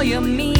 Mean, mean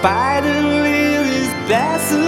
Yesterday I woke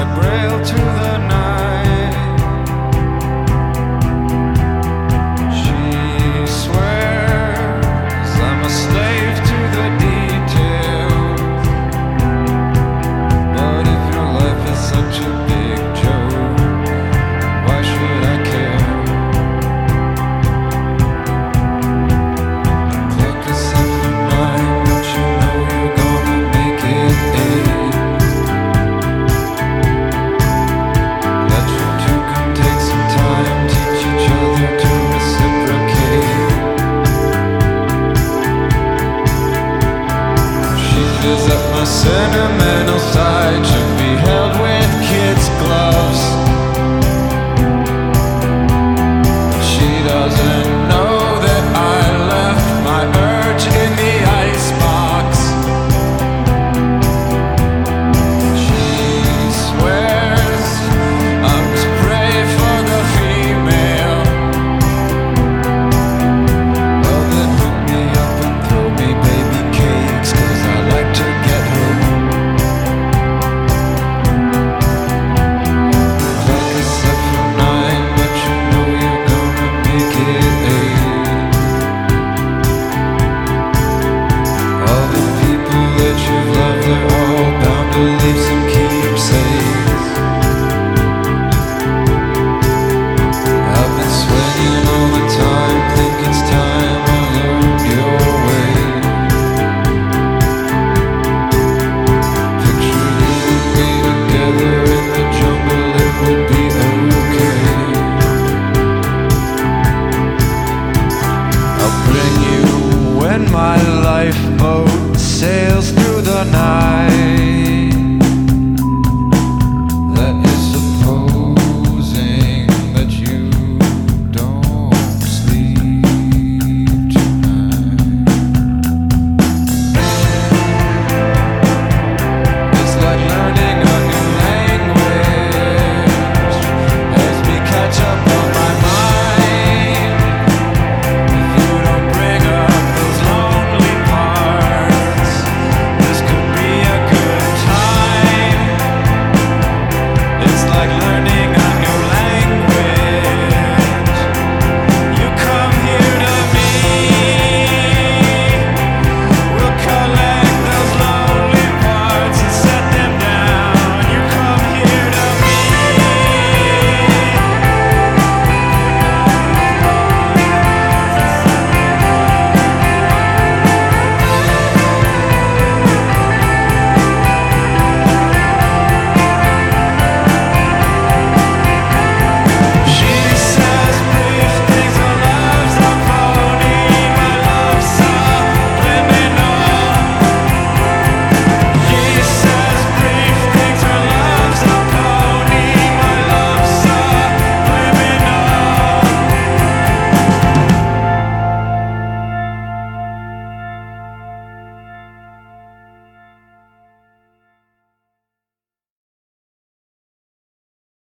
I braille to the night.